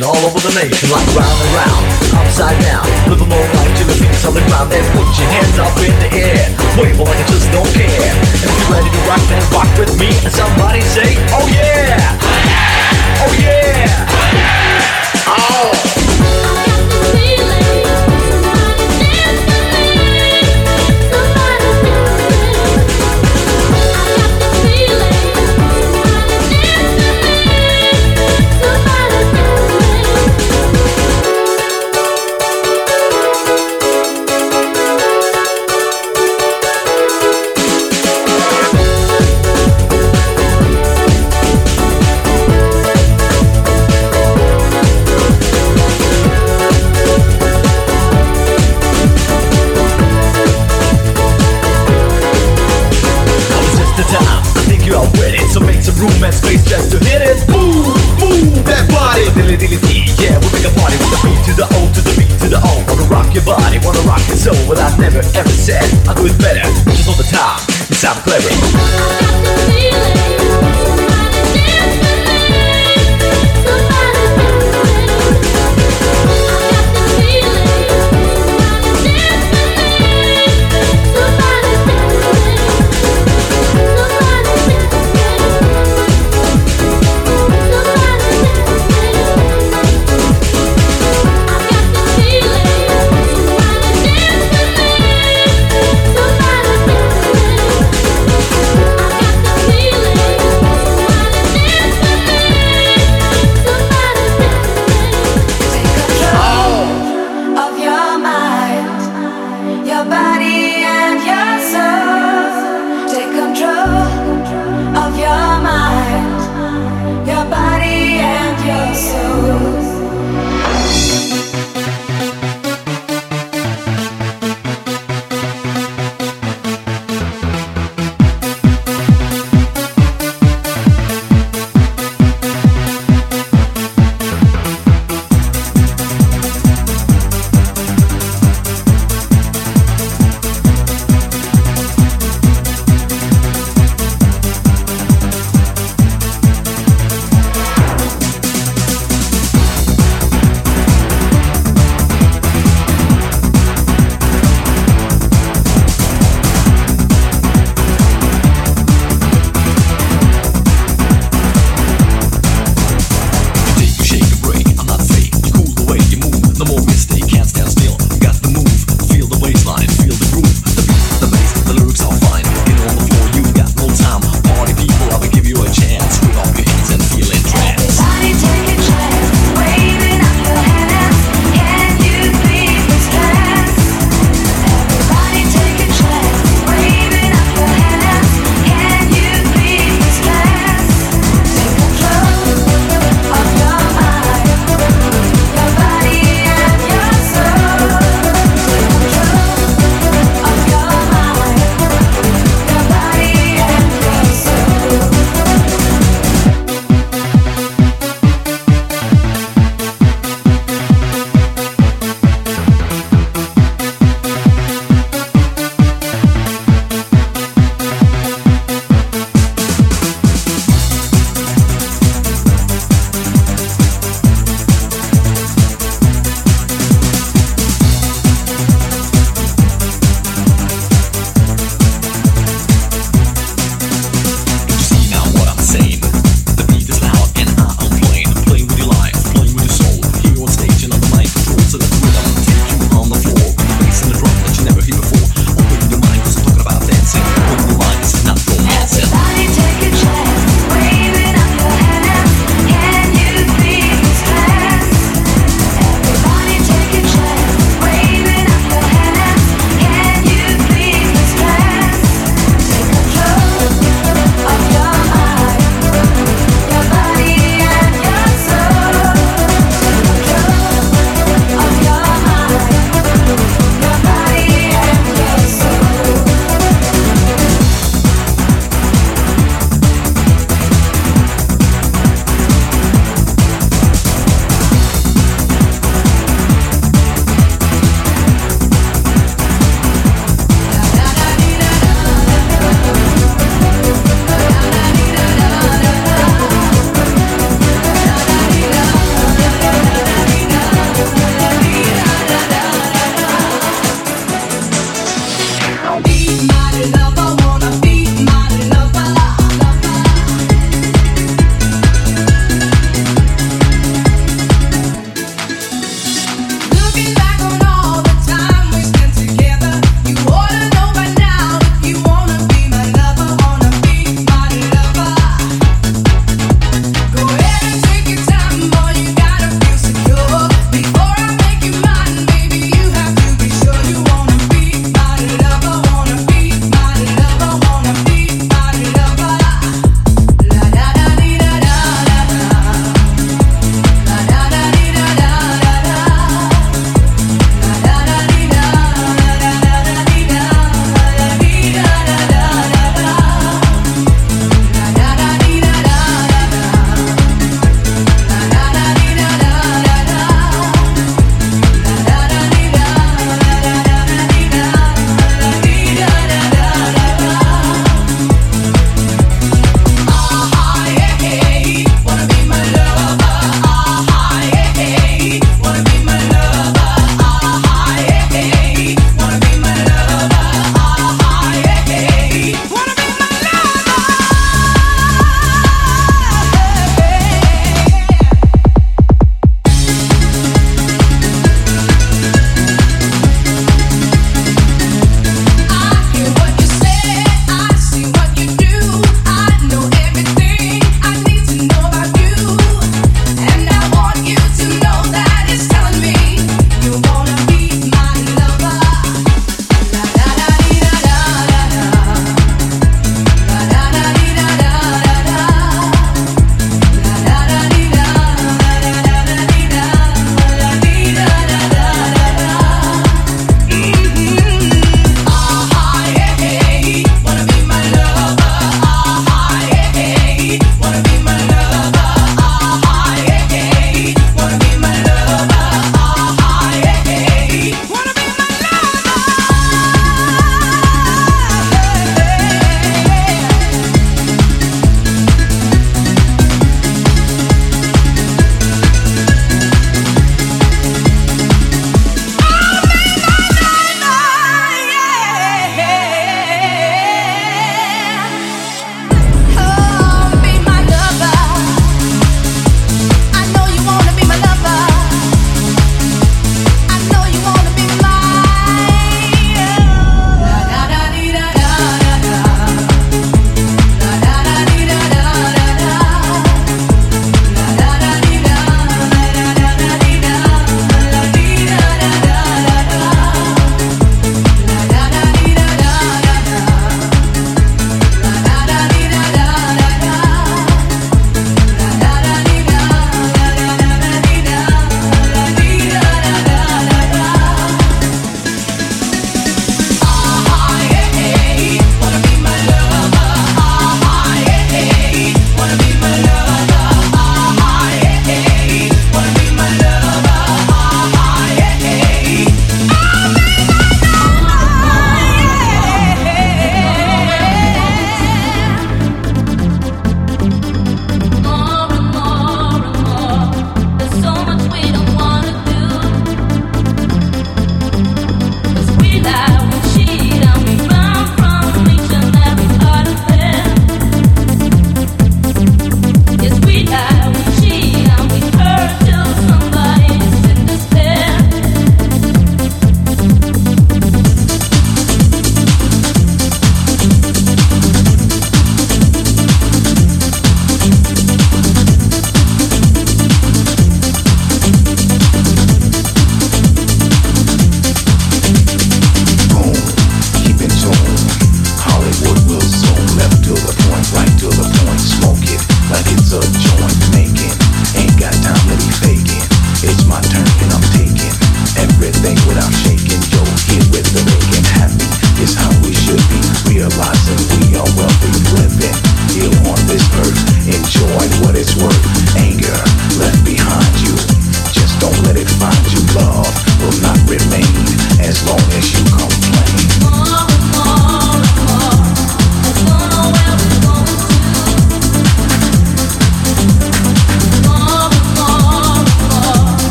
all over the nation,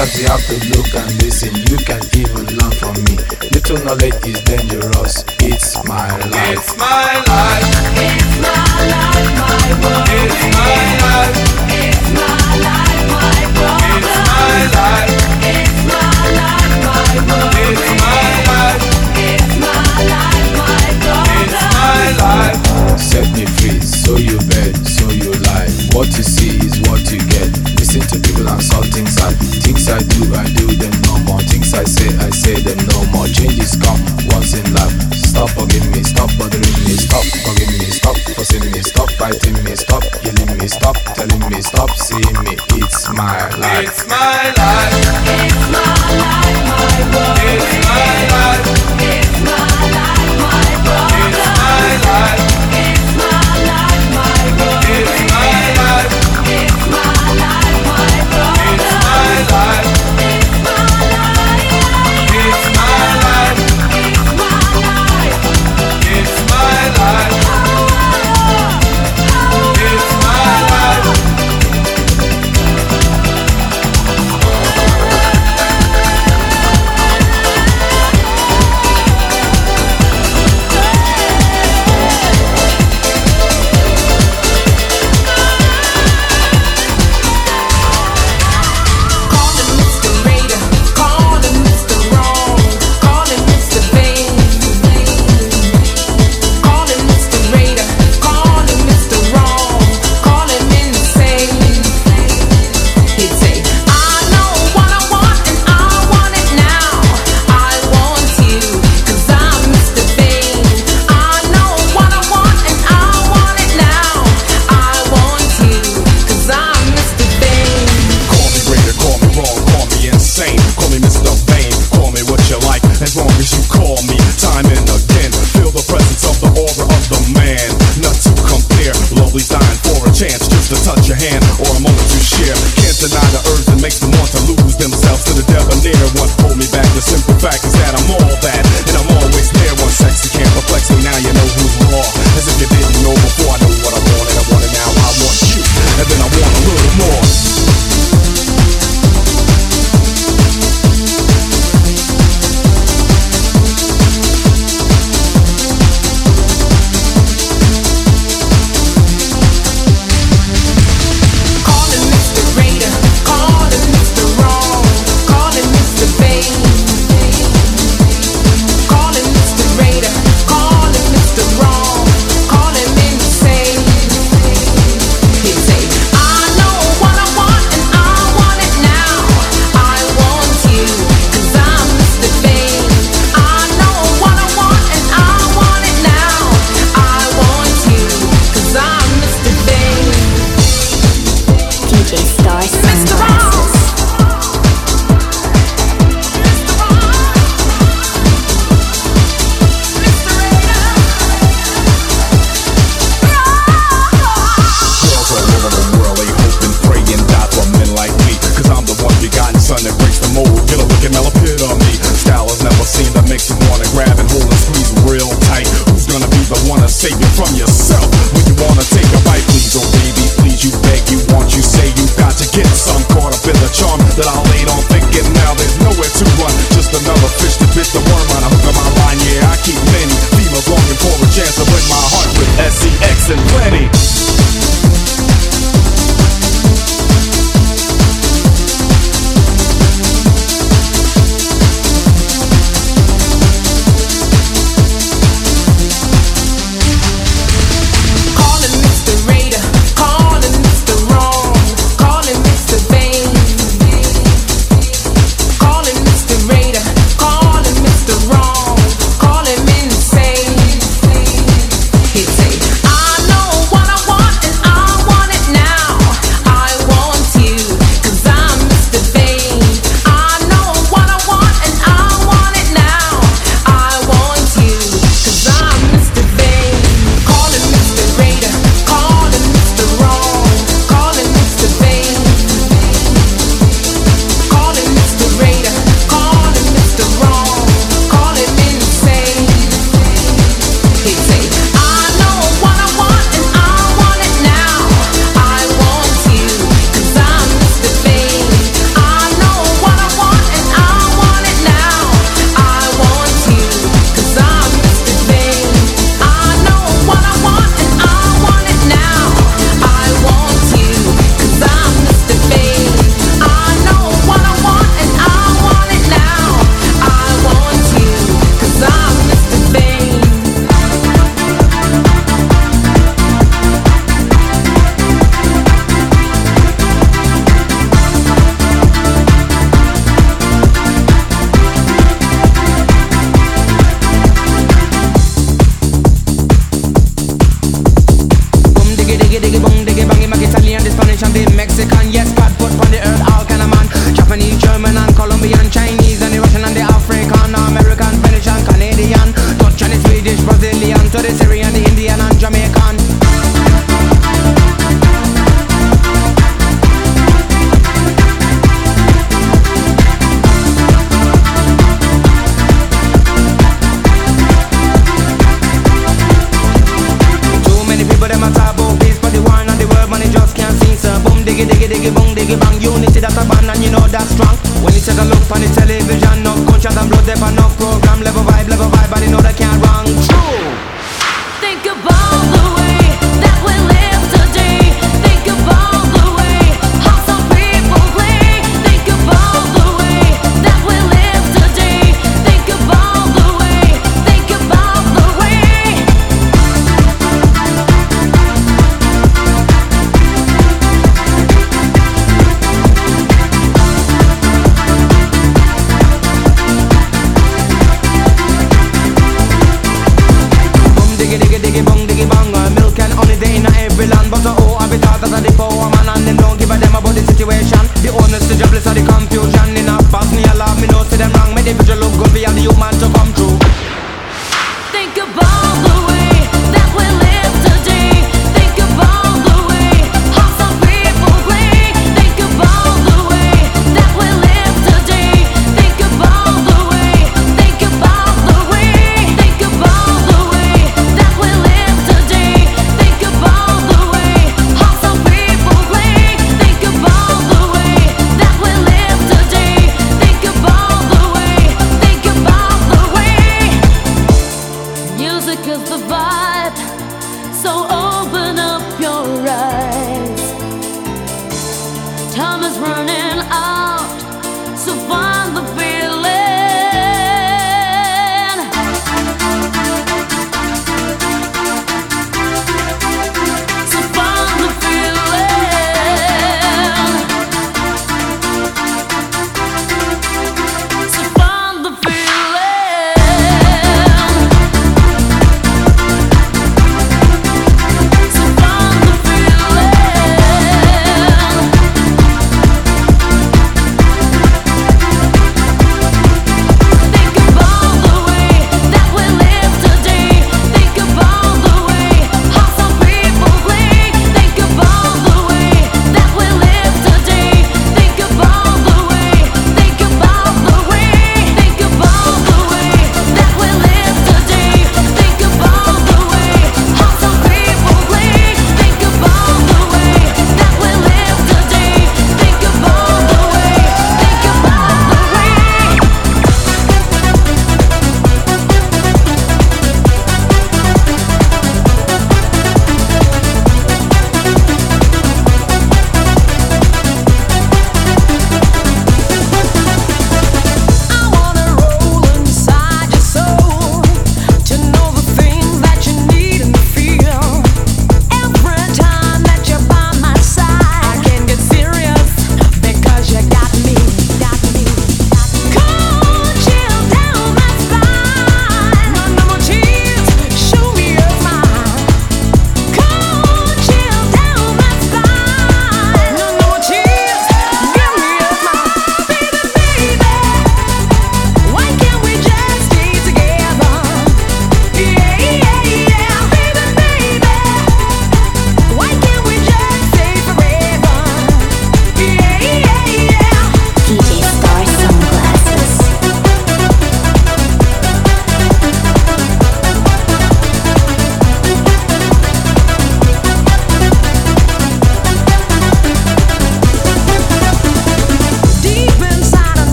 Sometimes you have to look and listen. You can even learn from me. Little knowledge is dangerous. It's my life. It's my life. stop seeing me. It's my life. It's my life. It's my life, my world. It's my life.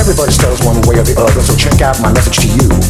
Everybody stutters one way or the other, so check out my message to you.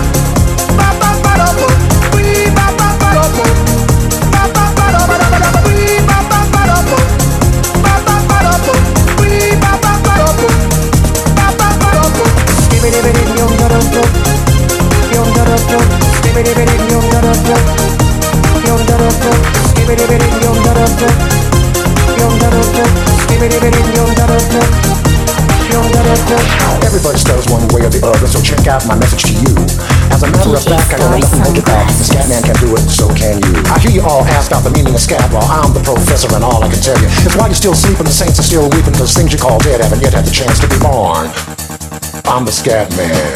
Everybody starts one way or the other, so check out my message to you. As a matter of fact, I know nothing it back. The scat man can do it, so can you. I hear you all ask out the meaning of scat, well, I'm the professor and all I can tell you is why you're still sleeping, the saints are still weeping, those things you call dead haven't yet had the chance to be born. I'm the scat man.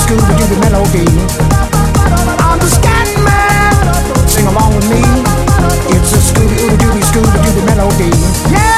Dooby Scooby Dooby melody. I'm the scat man. Sing along with me. It's a Scooby Dooby Scooby Doo Dooby melody. Yeah,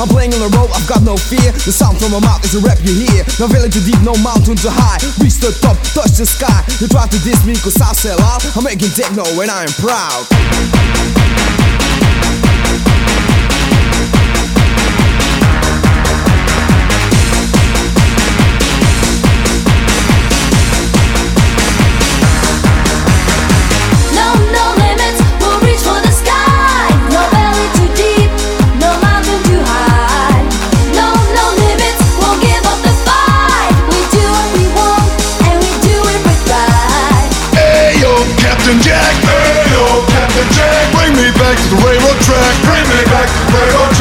I'm playing on the road, I've got no fear. The sound from my mouth is a rap you hear. No valley too deep, no mountain too high. Reach the top, touch the sky. You try to diss me cause I sell out. I'm making techno and I am proud.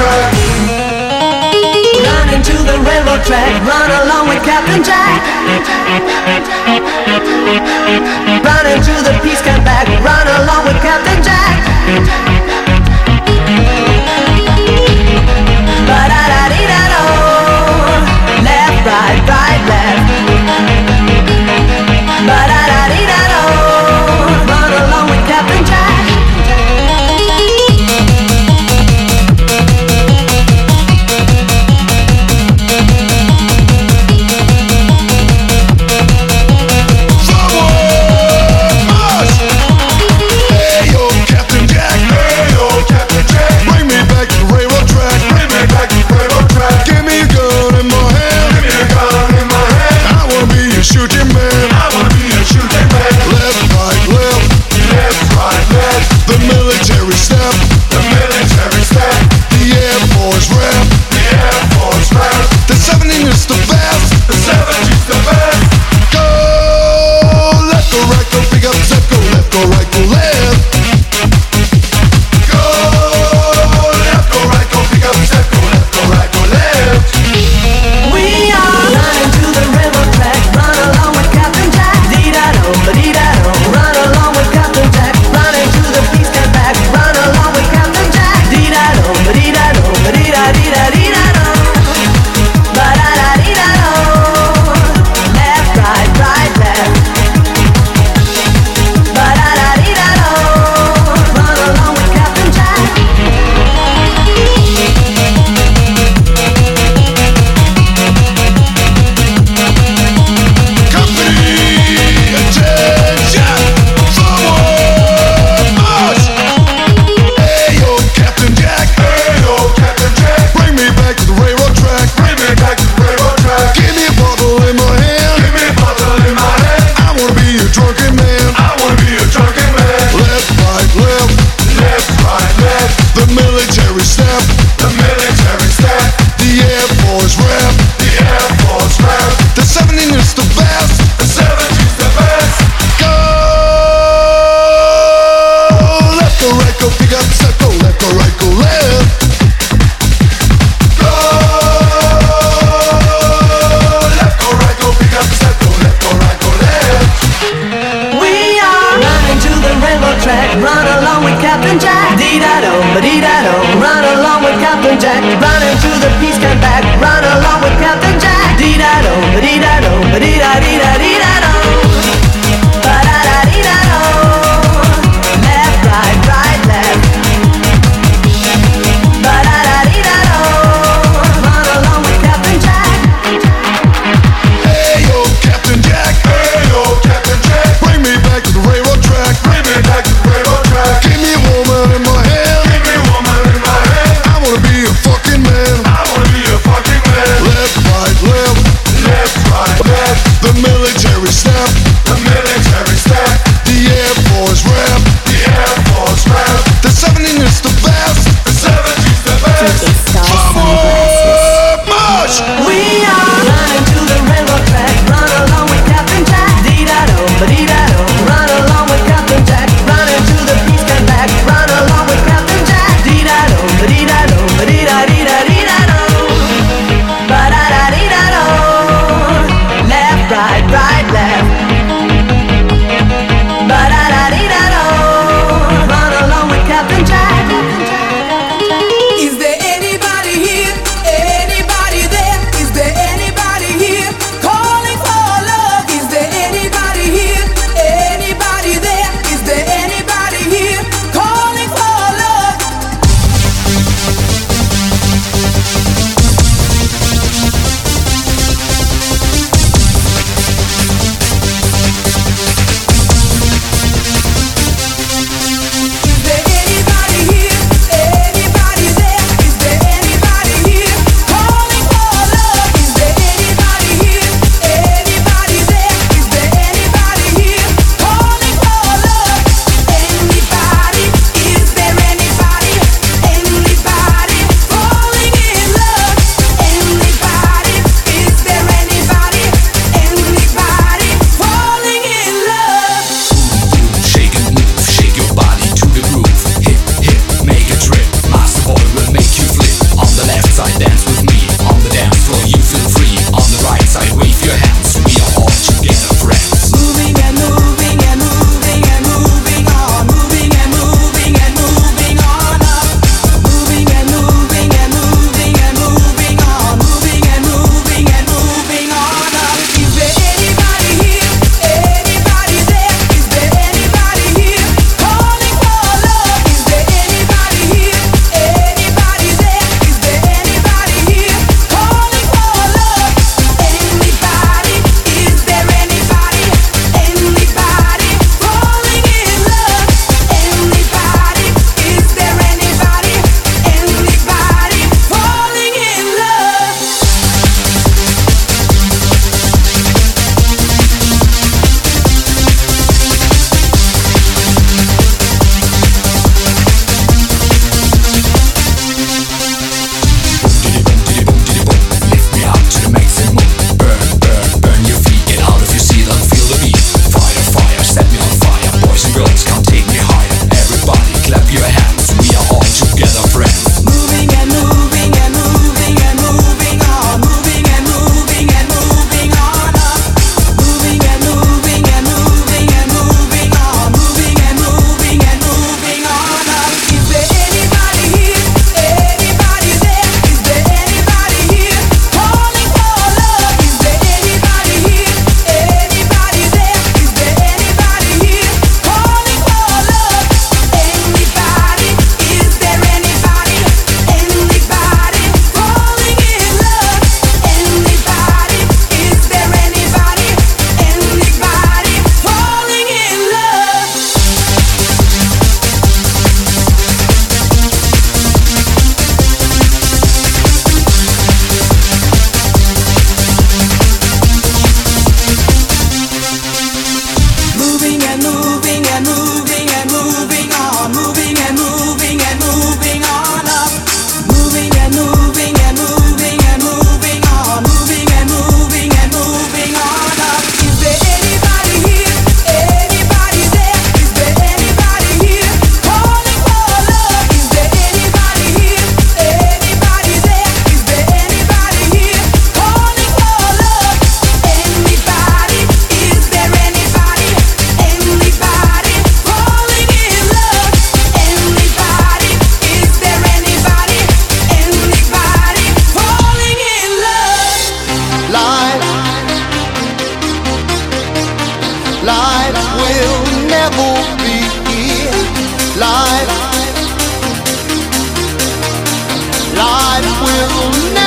truck. Run into the railroad track, run along with Captain Jack. Run into the peace come back, run along with Captain Jack. Will never be life. Life will never